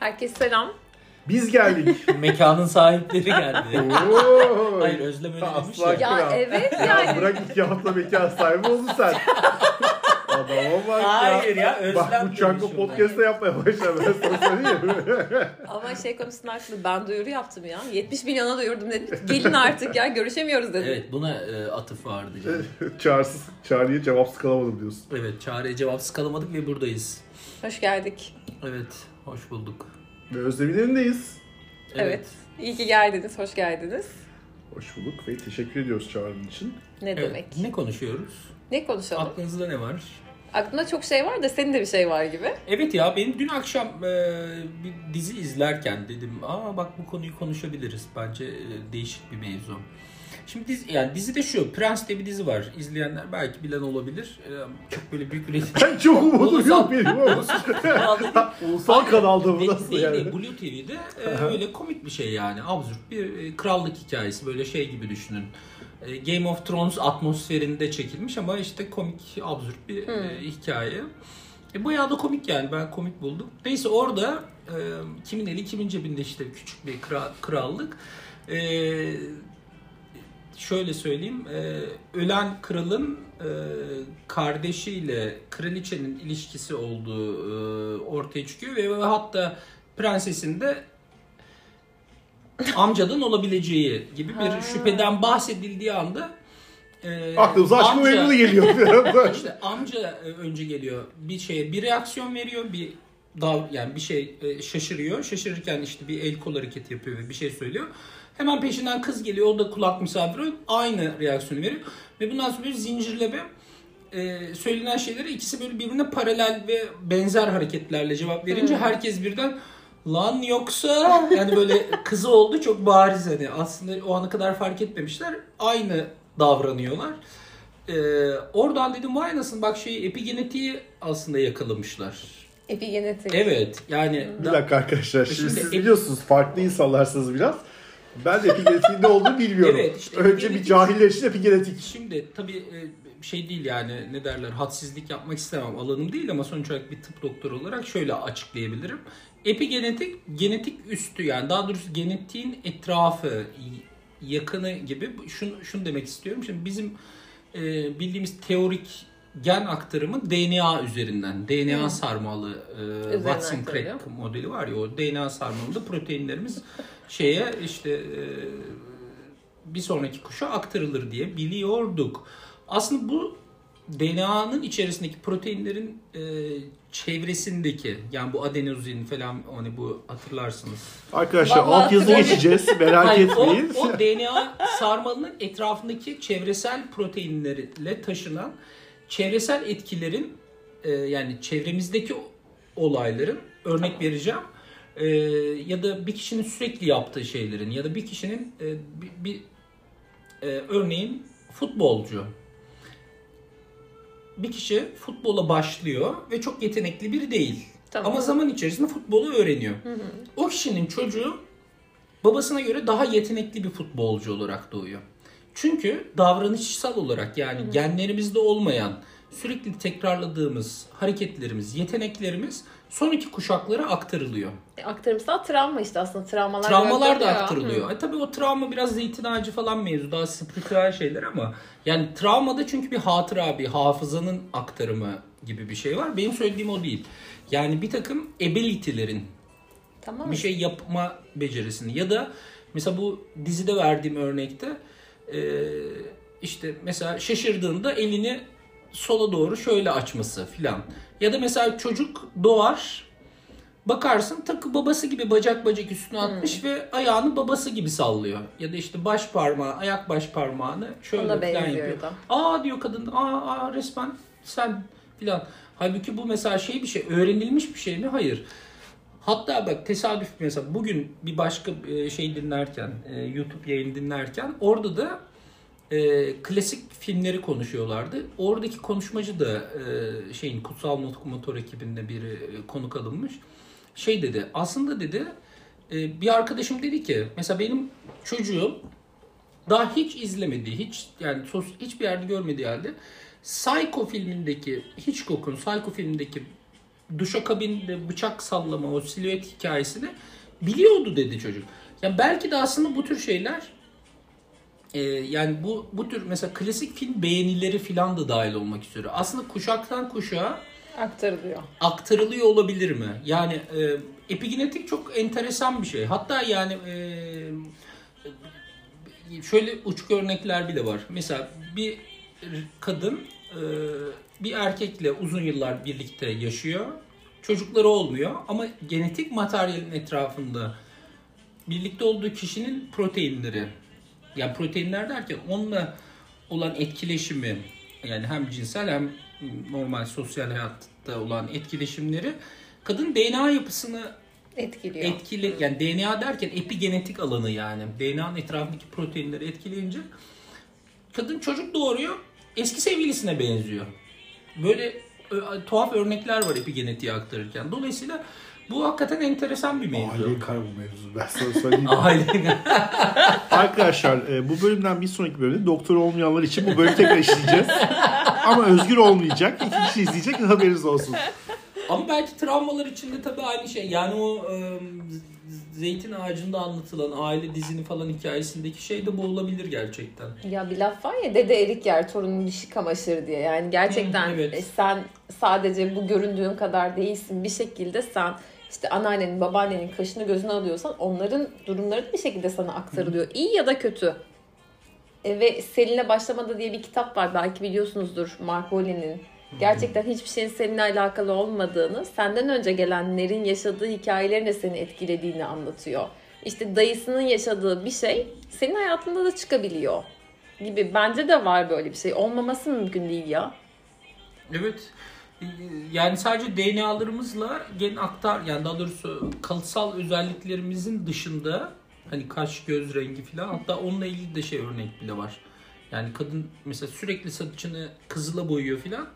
Herkese selam. Biz geldik. Mekanın sahipleri geldi. Oo. Hayır Özlem öyle demiş ya. Ya kral. evet Ya yani. bırak iki hafta mekan sahibi oldun sen. Adama bak Hayır ya. ya Özlem Bak bu Çanko demiş podcast da yapmaya başladı. Ben sana söyleyeyim. Ama şey konusunda haklı. Ben duyuru yaptım ya. 70 milyona duyurdum dedim. Gelin artık ya görüşemiyoruz dedim. Evet buna e, atıf vardı canım. Çağrısız, çağrıya cevapsız kalamadım diyorsun. Evet çağrıya cevapsız kalamadık ve buradayız. Hoş geldik. Evet hoş bulduk. Ve Özlem'in elindeyiz. Evet. İyi ki geldiniz. Hoş geldiniz. Hoş bulduk ve teşekkür ediyoruz çağrının için. Ne Evet, demek? Ne konuşuyoruz? Ne konuşalım? Aklınızda ne var? Aklımda çok şey var da senin de bir şey var gibi. Evet ya benim dün akşam e, bir dizi izlerken dedim aa bak bu konuyu konuşabiliriz. Bence e, değişik bir mevzu. Şimdi dizi, yani dizide şu Prens diye bir dizi var. İzleyenler belki bilen olabilir. E, çok böyle büyük üretim. Ben çok umudum yok benim. Ulusal- Ulusal kanalda bu nasıl yani? Blue TV'de e, öyle komik bir şey yani. Absürt bir e, krallık hikayesi. Böyle şey gibi düşünün. E, Game of Thrones atmosferinde çekilmiş ama işte komik, absürt bir e, hikaye. E, bayağı da komik yani. Ben komik buldum. Neyse orada e, kimin eli kimin cebinde işte küçük bir kra- krallık. E, şöyle söyleyeyim. e, ölen kralın e, kardeşiyle kraliçenin ilişkisi olduğu e, ortaya çıkıyor ve, ve hatta prensesin de amcadan olabileceği gibi bir Ha. şüpheden bahsedildiği anda e, Aklımıza aşkı amca- memnunu geliyor. işte amca e, önce geliyor bir şeye bir reaksiyon veriyor bir dav yani bir şey e, şaşırıyor. Şaşırırken işte bir el kol hareketi yapıyor ve bir şey söylüyor. Hemen peşinden kız geliyor. O da kulak misafiri. Aynı reaksiyonu veriyor. Ve bundan sonra bir zincirleme e, söylenen şeyleri ikisi böyle birbirine paralel ve benzer hareketlerle cevap verince herkes birden lan yoksa yani böyle kızı oldu çok bariz hani aslında o ana kadar fark etmemişler aynı davranıyorlar. Ee, oradan dedim vay nasıl bak şey epigenetiği aslında yakalamışlar. Epigenetik. Evet yani Bir da- dakika arkadaşlar. Şimdi, Şimdi siz ep- biliyorsunuz farklı insanlarsınız biraz. Ben de epigenetiğin ne olduğunu bilmiyorum. Evet, işte Önce bir epigenetik- cahiller için epigenetik. Şimdi tabii e, şey değil yani ne derler hadsizlik yapmak istemem alanım değil ama sonuç olarak bir tıp doktoru olarak şöyle açıklayabilirim. Epigenetik genetik üstü yani daha doğrusu genetiğin etrafı yakını gibi şunu, şunu demek istiyorum. Şimdi bizim e, bildiğimiz teorik gen aktarımı DNA üzerinden. DNA sarmalı e, Watson aktarılıyor. Crick modeli var ya o DNA sarmalında proteinlerimiz şeye işte e, bir sonraki kuşa aktarılır diye biliyorduk. Aslında bu DNA'nın içerisindeki proteinlerin e, çevresindeki yani bu adenozin falan hani bu hatırlarsınız. Arkadaşlar alt yazı hatırlamıyorum. geçeceğiz. Merak Hayır, o, etmeyin. o DNA sarmalının etrafındaki çevresel proteinlerle taşınan çevresel etkilerin e, yani çevremizdeki olayların örnek vereceğim e, ya da bir kişinin sürekli yaptığı şeylerin ya da bir kişinin e, bir, bir e, örneğin futbolcu bir kişi futbola başlıyor ve çok yetenekli biri değil. Tamam. Ama zaman içerisinde futbolu öğreniyor. O kişinin çocuğu babasına göre daha yetenekli bir futbolcu olarak doğuyor. Çünkü davranışsal olarak yani genlerimizde olmayan sürekli tekrarladığımız hareketlerimiz, yeteneklerimiz sonraki kuşaklara aktarılıyor. E, Aktarımsal travma işte aslında travmalar. Travmalar da aktarılıyor. E tabii o travma biraz zeytin ağacı falan mevzu. Daha spiritüel şeyler ama yani travmada çünkü bir hatıra, bir hafızanın aktarımı gibi bir şey var. Benim söylediğim o değil. Yani bir takım ability'lerin Tamam. bir şey yapma becerisini ya da mesela bu dizide verdiğim örnekte e, işte mesela şaşırdığında elini sola doğru şöyle açması filan. Ya da mesela çocuk doğar bakarsın takı babası gibi bacak bacak üstüne atmış ve ayağını babası gibi sallıyor. Ya da işte baş parmağı, ayak baş parmağını şöyle benziyor yapıyor. da. Aa diyor kadın, aa, aa resmen sen filan. Halbuki bu mesela şey bir şey, öğrenilmiş bir şey mi? Hayır. Hatta bak tesadüf mesela bugün bir başka e, şey dinlerken, e, YouTube yayın dinlerken orada da e, klasik filmleri konuşuyorlardı. Oradaki konuşmacı da e, şeyin Kutsal Mot- Motor ekibinde biri e, konuk alınmış. Şey dedi, aslında dedi e, bir arkadaşım dedi ki mesela benim çocuğum daha hiç izlemediği, hiç yani sos, hiçbir yerde görmediği halde Psycho filmindeki Hitchcock'un Psycho filmindeki duşakabinde bıçak sallama o silüet hikayesini biliyordu dedi çocuk. Yani belki de aslında bu tür şeyler e, yani bu bu tür mesela klasik film beğenileri filan da dahil olmak üzere. Aslında kuşaktan kuşağa Aktarılıyor. aktarılıyor olabilir mi? Yani e, epigenetik çok enteresan bir şey. Hatta yani e, şöyle uçuk örnekler bile var. Mesela bir kadın bir erkekle uzun yıllar birlikte yaşıyor. Çocukları olmuyor ama genetik materyalin etrafında birlikte olduğu kişinin proteinleri yani proteinler derken onunla olan etkileşimi yani hem cinsel hem normal sosyal hayatta olan etkileşimleri kadın DNA yapısını Etkiliyor. etkili yani DNA derken epigenetik alanı yani DNA'nın etrafındaki proteinleri etkileyince kadın çocuk doğuruyor eski sevgilisine benziyor. Böyle ö, tuhaf örnekler var epigenetiği aktarırken. Dolayısıyla bu hakikaten enteresan bir mevzu. Aile kar bu mevzu. Ben sana söyleyeyim. Aile. Arkadaşlar e, bu bölümden bir sonraki bölümde doktor olmayanlar için bu bölümü tekrar işleyeceğiz. Ama Özgür olmayacak. İki kişi izleyecek haberiniz olsun. Ama belki travmalar içinde tabii aynı şey. Yani o e, zeytin ağacında anlatılan aile dizini falan hikayesindeki şey de bu olabilir gerçekten. Ya bir laf var ya dede erik yer torunun dişi kamaşır diye. Yani gerçekten Hı, evet. e, sen sadece bu göründüğün kadar değilsin. Bir şekilde sen işte anneannenin babaannenin kaşını gözünü alıyorsan onların durumları da bir şekilde sana aktarılıyor. İyi ya da kötü. E, ve Selin'le Başlamada diye bir kitap var. Belki biliyorsunuzdur Mark Wallen'in. Gerçekten hiçbir şeyin seninle alakalı olmadığını, senden önce gelenlerin yaşadığı hikayelerin de seni etkilediğini anlatıyor. İşte dayısının yaşadığı bir şey senin hayatında da çıkabiliyor gibi. Bence de var böyle bir şey. Olmaması mümkün değil ya. Evet. Yani sadece DNA'larımızla gen aktar yani daha doğrusu kalıtsal özelliklerimizin dışında hani kaş, göz rengi falan hatta onunla ilgili de şey örnek bile var. Yani kadın mesela sürekli saçını kızıla boyuyor filan.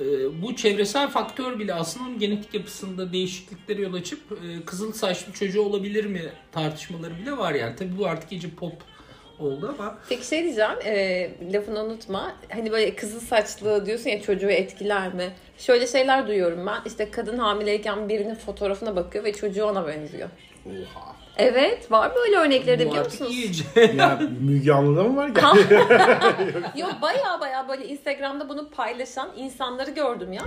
Ee, bu çevresel faktör bile aslında onun genetik yapısında değişikliklere yol açıp e, kızıl saçlı çocuğu olabilir mi tartışmaları bile var yani. Tabii bu artık iyice pop oldu ama Peki şey diyeceğim, e, lafını unutma. Hani böyle kızıl saçlı diyorsun ya çocuğu etkiler mi? Şöyle şeyler duyuyorum ben. İşte kadın hamileyken birinin fotoğrafına bakıyor ve çocuğu ona benziyor. Oha. Evet, var böyle örnekleri de biliyor artık musunuz? iyice Ya Müge Anlı'da mı var? Ha. Yok baya baya böyle Instagram'da bunu paylaşan insanları gördüm ya.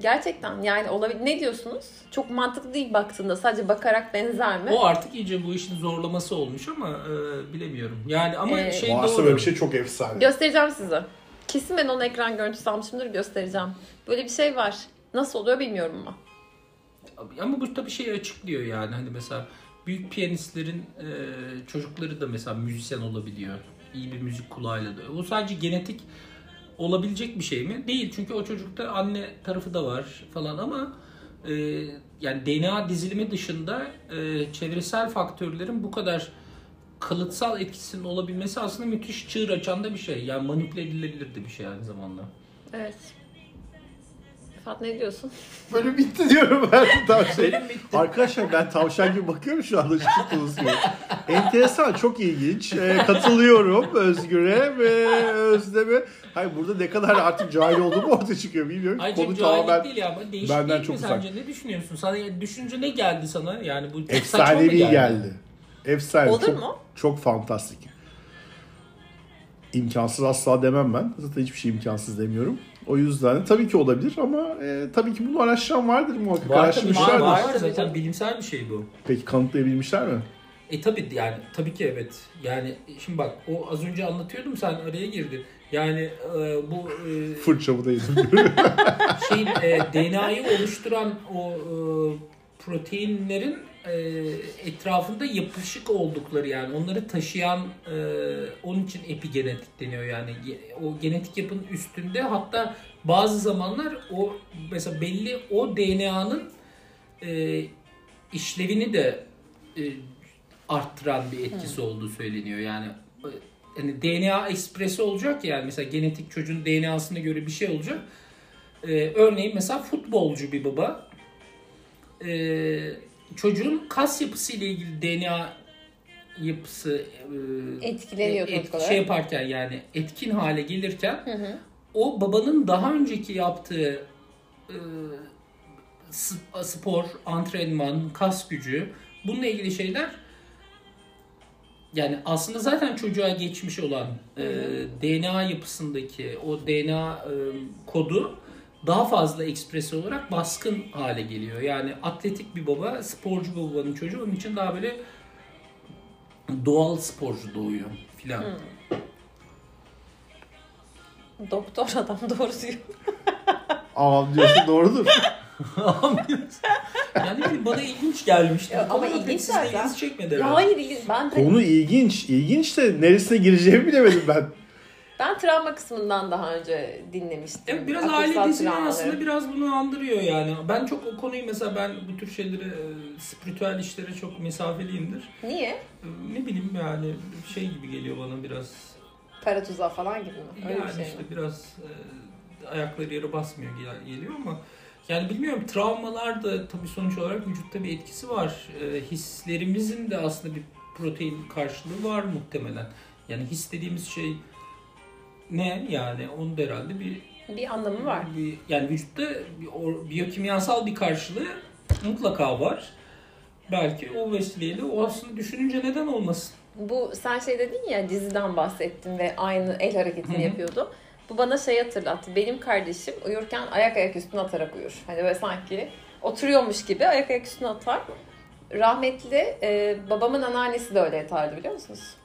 Gerçekten yani olabilir. Ne diyorsunuz? Çok mantıklı değil baktığında. Sadece bakarak benzer mi? O artık iyice bu işin zorlaması olmuş ama e, bilemiyorum. Yani ama Ee, şey Varsa doğru. böyle bir şey çok efsane. Göstereceğim size. Kesin ben onu ekran görüntüsü almışımdır göstereceğim. Böyle bir şey var. Nasıl oluyor bilmiyorum ama. Ama bu tabii şeyi açıklıyor yani hani mesela büyük piyanistlerin e, çocukları da mesela müzisyen olabiliyor. İyi bir müzik kulağıyla da. O sadece genetik olabilecek bir şey mi? Değil çünkü o çocukta anne tarafı da var falan ama e, yani DNA dizilimi dışında e, çevresel faktörlerin bu kadar kalıtsal etkisinin olabilmesi aslında müthiş çığır açan da bir şey. Yani manipüle edilebilir de bir şey aynı zamanda. Evet. Fat ne diyorsun? Böyle bitti diyorum ben. Tam şey. Bölüm bitti. Arkadaşlar ben tavşan gibi bakıyorum şu anda ışık konuşuyor. Enteresan, çok ilginç. Ee, katılıyorum Özgür'e ve Özlem'e. Hayır burada ne kadar artık cahil olduğumu ortaya çıkıyor bilmiyorum. Ayrıca Konu cahillik tamamen değil ya ama değişik benden değil çok mi uzak. sence? Ne düşünüyorsun? Sana düşünce ne geldi sana? Yani bu çok saçma mı efsanevi geldi. Efsane. Olur çok, mu? Çok fantastik. İmkansız asla demem ben. Zaten hiçbir şey imkansız demiyorum. O yüzden de tabii ki olabilir ama e, tabii ki bunu araştıran vardır muhakkak. Var tabii Araştırmışlardır. var, var. Zaten bilimsel bir şey bu. Peki kanıtlayabilmişler mi? E tabii yani tabii ki evet. Yani şimdi bak o az önce anlatıyordum sen araya girdin. Yani e, bu e, Fırçamı da yedim. şeyin e, DNA'yı oluşturan o e, proteinlerin e, etrafında yapışık oldukları yani onları taşıyan e, onun için epigenetik deniyor yani. O genetik yapının üstünde hatta bazı zamanlar o mesela belli o DNA'nın e, işlevini de e, arttıran bir etkisi olduğu söyleniyor. Yani e, yani DNA ekspresi olacak ya, yani mesela genetik çocuğun DNA'sına göre bir şey olacak. Ee, örneğin mesela futbolcu bir baba ee, çocuğun kas yapısı ile ilgili DNA yapısı e, Etkileniyor et- şey yaparken yani etkin hale gelirken Hı hı. o babanın daha önceki yaptığı e, spor, antrenman, kas gücü bununla ilgili şeyler yani aslında zaten çocuğa geçmiş olan e, DNA yapısındaki o DNA e, kodu daha fazla ekspresi olarak baskın hale geliyor. Yani atletik bir baba, sporcu bir babanın çocuğu onun için daha böyle doğal sporcu doğuyor filan. Doktor adam doğru diyor. Aa diyorsun doğrudur. yani ne bileyim, bana ilginç gelmişti. Ya, ama ilginç zaten. ilginizi çekmedi Ya hayır ilgin- ben de, Konu ilginç. İlginç de neresine gireceğimi bilemedim ben. Ben travma kısmından daha önce dinlemiştim. Evet, biraz aile travmaları. aslında biraz bunu andırıyor yani. Ben çok o konuyu mesela ben bu tür şeylere, e, spiritüel işlere çok mesafeliyimdir. Niye? E, Ne bileyim yani şey gibi geliyor bana biraz. Para tuzağı falan gibi mi? Öyle yani bir şey işte mi? biraz e, ayakları yere basmıyor gel- geliyor ama yani bilmiyorum travmalar da tabii sonuç olarak vücutta bir etkisi var. E, hislerimizin de aslında bir protein karşılığı var muhtemelen. Yani his dediğimiz şey ne yani onun da herhalde bir Bir anlamı var. bir, yani vücutta bir biyokimyasal bir karşılığı mutlaka var. Belki o vesileyle o aslında düşününce neden olmasın? Bu sen şey dedin ya diziden bahsettin ve aynı el hareketini yapıyordu. Bu bana şey hatırlattı. Benim kardeşim uyurken ayak ayak üstüne atarak uyur. Hani böyle sanki oturuyormuş gibi ayak ayak üstüne atar. Rahmetli e, babamın anneannesi de öyle yatardı biliyor musunuz?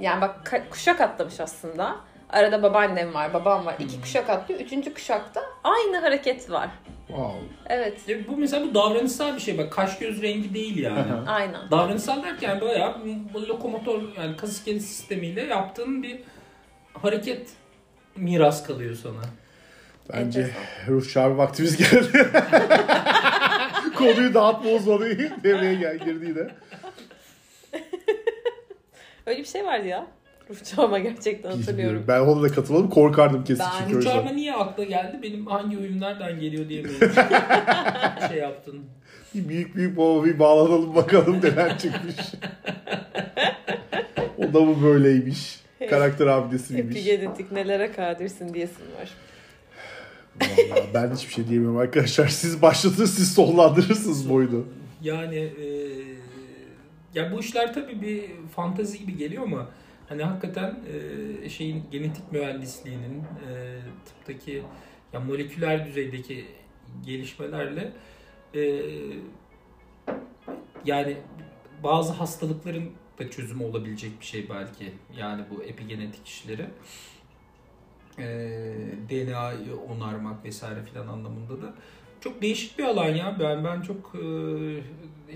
Yani bak kuşak atlamış aslında. Arada babaannem var, babam var. İki Hı. kuşak atlıyor. Üçüncü kuşakta aynı hareket var. Wow. Evet. E, bu mesela bu davranışsal bir şey bak kaş göz rengi değil yani. Aynen. Davranışsal derken bayağı bu lokomotor yani kas iskelet sistemiyle yaptığın bir hareket miras kalıyor sana. Bence Enteresan. ruh çağrı vaktimiz geldi. Konuyu dağıtma uzmanı devreye gel girdi yine. Öyle bir şey vardı ya. Ruh çağırma gerçekten hatırlıyorum. Ben ona da katılmadım. Korkardım kesin Ben çünkü yüzden. niye akla geldi? Benim hangi oyun nereden geliyor diye böyle şey yaptın. Bir Büyük büyük baba bir bağlanalım bakalım neler çıkmış. o da mı böyleymiş? Karakter abidesiymiş. Epigenetik nelere kadirsin diyesin var. Vallahi ben hiçbir şey diyemiyorum arkadaşlar. Siz başlatır siz sonlandırırsınız bu oyunu. Yani e, ya bu işler tabii bir fantazi gibi geliyor ama hani hakikaten e, şeyin genetik mühendisliğinin e, tıptaki ya moleküler düzeydeki gelişmelerle e, yani bazı hastalıkların da çözümü olabilecek bir şey belki. Yani bu epigenetik işleri. E, DNA'yı onarmak vesaire filan anlamında da. Çok değişik bir alan ya. Ben ben çok e,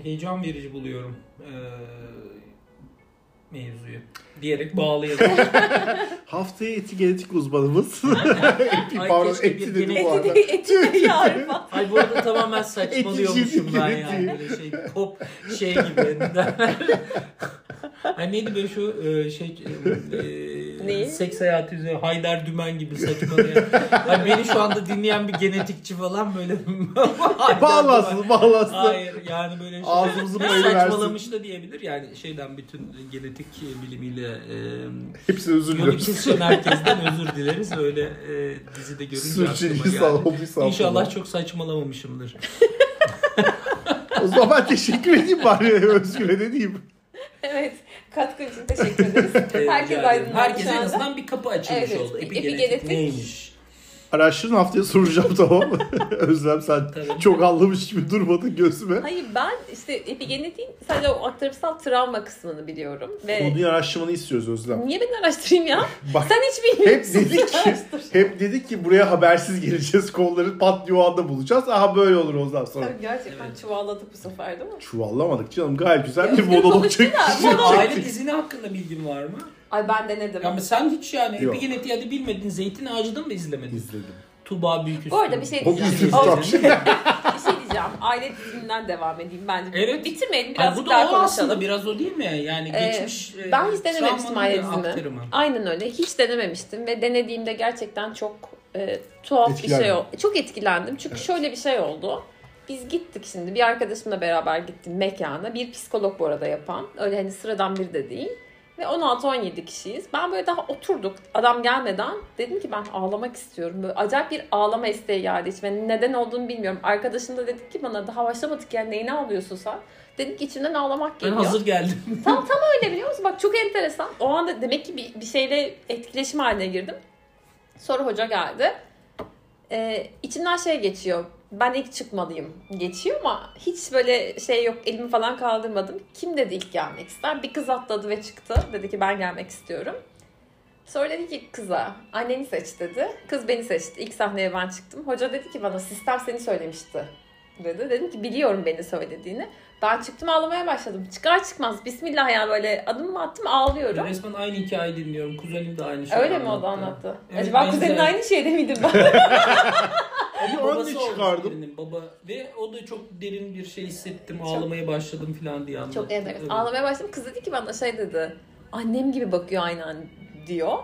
heyecan verici buluyorum e, mevzuyu. Diyerek bağlayalım. Haftaya eti genetik uzmanımız. Epi, Ay, pardon keşke eti bir dedim bu arada. Eti de yarif. Ay bu arada tamamen saçmalıyormuşum ben yani. Böyle şey pop şey gibi. Hani neydi böyle şu e, şey e, Neyi? seks hayatı üzerine Haydar Dümen gibi saçmalayan. Hani beni şu anda dinleyen bir genetikçi falan böyle. Bağlasın bağlasın. Hayır yani böyle şey, Ağzımızın payını saçmalamış da diyebilir yani şeyden bütün genetik bilimiyle e, Hepsine özür kesişen herkesten özür dileriz öyle e, dizide görünce Sürçülisan aklıma geldi. olduysa İnşallah çok saçmalamamışımdır. O zaman teşekkür edeyim bari Özgür'e ne diyeyim. Evet. Katkı için teşekkür ederiz. Ee, Herkes aydınlandı Herkes şu en azından bir kapı açılmış Evet, oldu. epigenetik. Epigenetik neymiş? Araştırın haftaya soracağım tamam mı? Özlem sen Tabii. çok anlamış gibi durmadın gözüme. Hayır ben işte epigenetiğin sadece o aktarımsal travma kısmını biliyorum. Ve Konuyu araştırmanı istiyoruz Özlem. niye ben araştırayım ya? Bak Sen hiç bilmiyorsun. hep dedik ki hep dedik ki buraya habersiz geleceğiz. Konuları pat diye o anda bulacağız. Aha böyle olur ondan sonra. Tabii gerçekten Evet. çuvalladık bu sefer değil mi? Çuvallamadık canım. Gayet güzel bir monolog çektik. Aile dizini hakkında bilgin var mı? Ay ben denedim. Ama sen hiç yani Yok. epigenetiği hadi bilmedin. Zeytin Ağacı'da mı izlemedin? İzledim. Tuğba Büyüküstü. Bu arada bir şey diyeceğim. O- bir şey diyeceğim. Aile diziminden devam edeyim bence. Evet. Bitirmeyelim Hayır, birazcık bu daha da o konuşalım. aslında biraz o değil mi? Yani Ee, geçmiş e, ben hiç denememiştim aile bir dizimi. aktarımı. Aynen öyle. Hiç denememiştim ve denediğimde gerçekten çok e, tuhaf bir Etkilendim. şey oldu. Çok etkilendim. Çünkü şöyle bir şey oldu. Biz gittik şimdi. Bir arkadaşımla beraber gittim mekana. Bir psikolog bu arada yapan. Öyle hani sıradan biri de değil. Ve 16-17 kişiyiz. Ben böyle daha oturduk adam gelmeden. Dedim ki ben ağlamak istiyorum. Böyle acayip bir ağlama isteği geldi içime. Neden olduğunu bilmiyorum. Arkadaşım da dedi ki bana daha başlamadık yani neyine ağlıyorsun sen? Dedim ki içimden ağlamak Ben geliyor. hazır geldim. Tam tam öyle biliyor musun? Bak çok enteresan. O anda demek ki bir, bir şeyle etkileşim haline girdim. Sonra hoca geldi. Ee, içimden şey geçiyor. Ben ilk çıkmalıyım geçiyor ama hiç böyle şey yok elimi falan kaldırmadım. Kim dedi ilk gelmek ister? Bir kız atladı ve çıktı. Dedi ki ben gelmek istiyorum. Sonra dedi ki kıza anneni seç dedi. Kız beni seçti. İlk sahneye ben çıktım. Hoca dedi ki bana sistem seni söylemişti dedi. Dedim ki biliyorum beni söylediğini. Ben çıktım ağlamaya başladım. Çıkar çıkmaz bismillah ya böyle adımımı attım ağlıyorum. Resmen aynı hikayeyi dinliyorum. Kuzenim de aynı şeyi Öyle mi o da anlattı? Evet, Acaba benzer. kuzenin aynı şeyde miydim ben? Bir Babası olmuş çıkardım. birinin, Baba ve o da çok derin bir şey hissettim. Ağlamaya başladım falan diye anlattı. Çok enteresan. Evet. Ağlamaya başladım. Kız dedi ki bana şey dedi. Annem gibi bakıyor aynen diyor.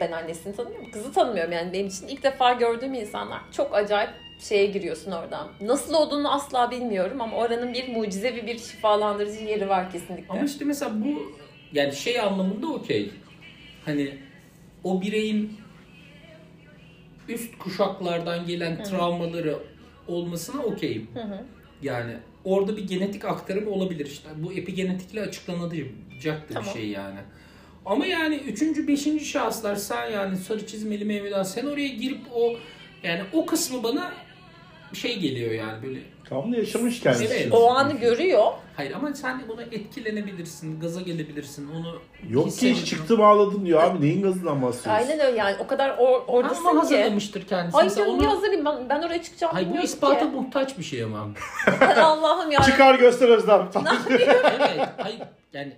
Ben annesini tanımıyorum. Kızı tanımıyorum yani benim için ilk defa gördüğüm insanlar. Çok acayip şeye giriyorsun oradan. Nasıl olduğunu asla bilmiyorum ama oranın bir mucizevi bir şifalandırıcı yeri var kesinlikle. Ama işte mesela bu yani şey anlamında okey. Hani o bireyin üst kuşaklardan gelen travmaları olmasına okeyim. Yani orada bir genetik aktarım olabilir işte. Bu epigenetikle açıklanabilecek de Tamam. bir şey yani. Ama yani üçüncü, beşinci şahıslar sen yani sarı çizmeli meyveler sen oraya girip o yani o kısmı bana şey geliyor yani böyle Tam da yaşamış kendisi. Evet. O anı görüyor. hayır ama sen buna etkilenebilirsin, gaza gelebilirsin. Onu Yok ki hiç çıktım ağladım diyor abi neyin gazından bahsediyorsun? Aynen öyle yani o kadar or- Ama oradasın ki. hazırlamıştır kendisi. Hayır Mesela canım onu- niye hazırlayayım ben, ben oraya çıkacağım Hayır bu bilmiyorum ispata ki. muhtaç bir şey ama. Allah'ım ya. Çıkar göster Özlem. evet. Hayır yani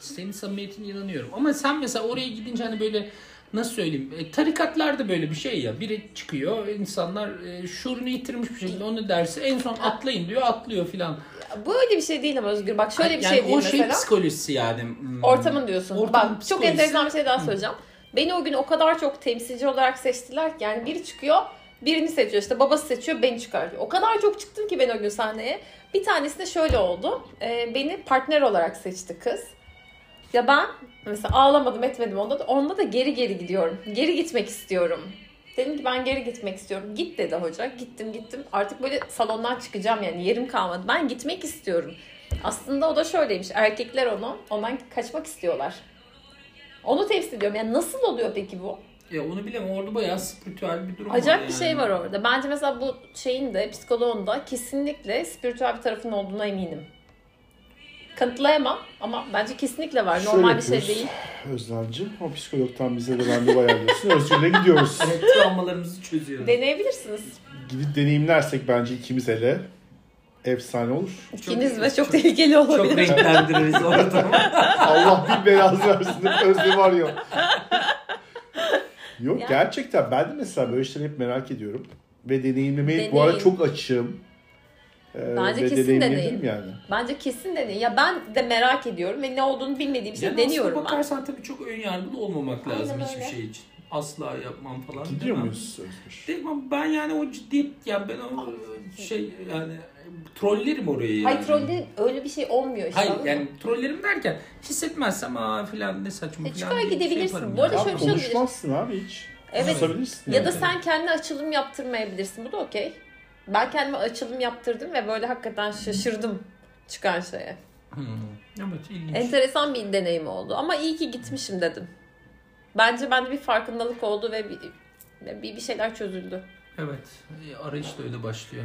senin samimiyetine inanıyorum. Ama sen mesela oraya gidince hani böyle nasıl söyleyeyim? E, tarikatlarda böyle bir şey ya. Biri çıkıyor, insanlar e, şuurunu yitirmiş bir şekilde onu derse en son atlayın diyor, atlıyor filan. Bu öyle bir şey değil ama Özgür. Bak şöyle bir yani şey değil o şey mesela. psikolojisi yani. Hmm. Ortamın diyorsun. Ortamın Bak çok enteresan bir şey daha söyleyeceğim. Beni o gün o kadar çok temsilci olarak seçtiler ki yani biri çıkıyor birini seçiyor işte babası seçiyor beni çıkartıyor. O kadar çok çıktım ki ben o gün sahneye. Bir tanesi de şöyle oldu. Ee, beni partner olarak seçti kız. Ya ben mesela ağlamadım etmedim onda da, onda da geri geri gidiyorum. Geri gitmek istiyorum. Dedim ki ben geri gitmek istiyorum. Git dedi hoca. Gittim gittim. Artık böyle salondan çıkacağım yani yerim kalmadı. Ben gitmek istiyorum. Aslında o da şöyleymiş. Erkekler onu ondan kaçmak istiyorlar. Onu temsil ediyorum. Yani nasıl oluyor peki bu? Ya onu bilemem orada bayağı spiritüel bir durum Acayip var bir yani. şey var orada. Bence mesela bu şeyin de psikoloğun da kesinlikle spiritüel bir tarafın olduğuna eminim. Kanıtlayamam ama bence kesinlikle var. Şöyle Normal bir şey yapıyoruz. değil. Özlemciğim o psikologtan bize de randevu ayarlıyorsun. Özgür'le gidiyoruz. Evet travmalarımızı çözüyoruz. Deneyebilirsiniz. Gidip deneyimlersek bence ikimiz hele efsane olur. İkiniz ve çok, çok- tehlikeli Çok olabilir. renklendiririz ortamı. Allah bir belanı versin. Özlem arıyor. Yok Ya. gerçekten ben de mesela böyle şeyleri hep merak ediyorum. Ve deneyimlemeye bu Deneyin. arada çok açığım. Ee, Bence kesin deneyimledim deneyin. yani. Bence kesin deneyin. Ya ben de merak ediyorum ve ne olduğunu bilmediğim şey Yani deniyorum aslına ben. bakarsan tabii çok ön yargılı olmamak Aynen lazım öyle. hiçbir şey için. Asla yapmam falan. Gidiyor demem. muyuz? Değil mi? Ben yani o ciddiyet yani ben o şey yani trollerim orayı yani. Hayır trollde öyle bir şey olmuyor işte. Hayır yani mı? trollerim derken hissetmezsem aa filan ne saçma E, filan çıkar bir gidebilirsin. yaparım Bu arada şöyle bir şey olabilir. konuşmazsın abi hiç. Evet. Ya da sen kendi açılım yaptırmayabilirsin. Bu da okey. Ben kendime açılım yaptırdım ve böyle hakikaten şaşırdım çıkan şeye. Hmm. Evet ilginç. Enteresan bir deneyim oldu ama iyi ki gitmişim dedim. Bence bende bir farkındalık oldu ve bir, bir, bir şeyler çözüldü. Evet. Arayış da öyle başlıyor.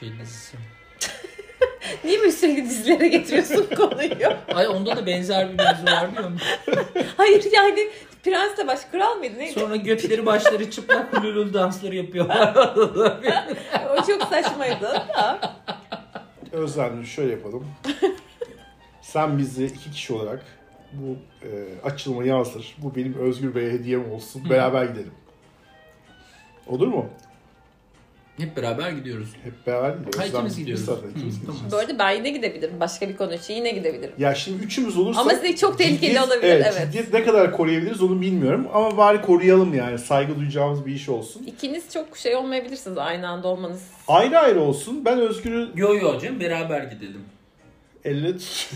Şey dizisi. Niye böyle sürekli dizilere getiriyorsun konuyu? Ay onda da benzer bir mevzu var diyor? Hayır yani Prens de baş kral mıydı neydi? Sonra götleri başları çıplak hululul dansları yapıyorlar. O çok saçmaydı da. Özlem şöyle yapalım. Sen bizi iki kişi olarak bu e, açılımı yazdır. Bu benim Özgür Bey'e hediyem olsun. Beraber gidelim. Olur mu? Hep beraber gidiyoruz. Hep beraber gidiyoruz. Ha, ikimiz Özlem gidiyoruz. zaten, ikimiz Hı, gideceğiz. Bu arada ben yine gidebilirim. Başka bir konu için yine gidebilirim. Ya şimdi üçümüz olursak... Ama size çok tehlikeli ciddiyet- olabilir, Evet, evet. ciddiyet ne kadar koruyabiliriz onu bilmiyorum. Ama bari koruyalım yani. Saygı duyacağımız bir iş olsun. İkiniz çok şey olmayabilirsiniz aynı anda olmanız. Ayrı ayrı olsun. Ben Özgür'ü Yo yo canım beraber gidelim. Elle tut.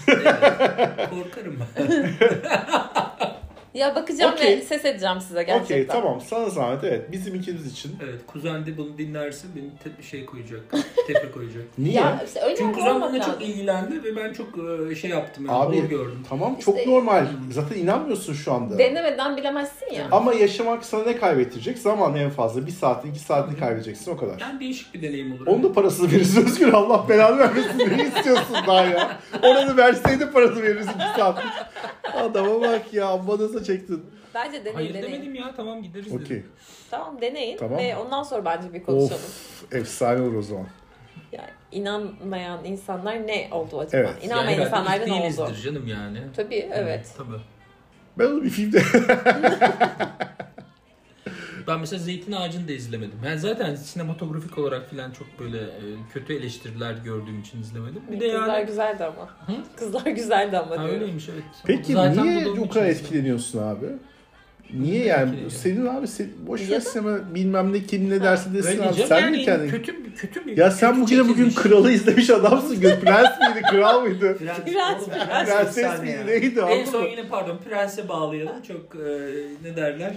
Korkarım. Ya bakacağım Okey. ve ses edeceğim size gerçekten. Okey tamam sana zahmet evet bizim ikimiz için. evet kuzen de bunu dinlerse beni te- bir şey koyacak. Tepe koyacak. Niye? Ya işte öyle Çünkü kuzen bununla çok ilgilendi ve ben çok e, şey yaptım. Yani, Abi gördüm. tamam çok İşte- normal. Zaten inanmıyorsun şu anda. Denemeden bilemezsin ya. Ama yaşamak sana ne kaybettirecek? Zaman en fazla. Bir saat, iki saatini kaybedeceksin o kadar. Yani değişik bir deneyim olur. Onun da parasını verirsin Özgür. Allah belanı vermesin. Ne istiyorsun daha ya? Oranı verseydin parasını verirsin iki saatlik. Adama bak ya. Amma nasıl çektin? Bence deneyin Hayır deneyin. demedim ya tamam gideriz Okey. dedim. Tamam deneyin Tamam. ve ondan sonra bence bir konuşalım. Of. Efsane olur o zaman. Yani inanmayan insanlar ne oldu acaba? Evet. İnanmayan Yani insanlar herhalde ne oldu? değilizdir canım yani. Tabii evet. Tabii. Ben onu bir filmde... Ben mesela Zeytin Ağacı'nı da izlemedim. Yani zaten sinematografik olarak falan çok böyle e, kötü eleştiriler gördüğüm için izlemedim. Bir de Kızlar yani... güzeldi ama. Hı? Kızlar güzeldi ama Ha, diyorum. öyleymiş evet. Peki Zaten niye bu kadar etkileniyorsun abi? Niye yani? Senin abi sen, boş ver sinema bilmem ne kim ne derse desin abi. Sen yani mi kendin? kötü kötü bir Ya sen kötü bugüne bugün çekilmiş. kralı izlemiş adamsın. Prens miydi, kral mıydı? Prens, Prens, prens. Prenses miydi, neydi En son yine pardon Prens'e bağlayalım. Çok e, ne derler?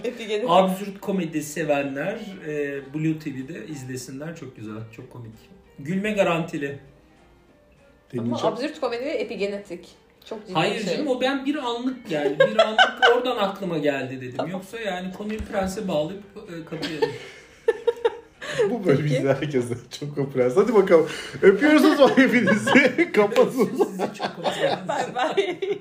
Absürt komedi sevenler e, Blue TV'de izlesinler. Çok güzel, çok komik. Gülme garantili. Ama Deneyeceğim. absürt komedi ve epigenetik. Çok ciddi Hayır şey. canım o ben bir anlık yani bir anlık oradan aklıma geldi dedim. Yoksa yani konuyu Prens'e bağlayıp e, kapayalım. Bu bölümü izleyen herkese çok prens. Hadi bakalım. Öpüyoruz o zaman hepinizi. Kapatın. Sizi çok komik. Bye bye.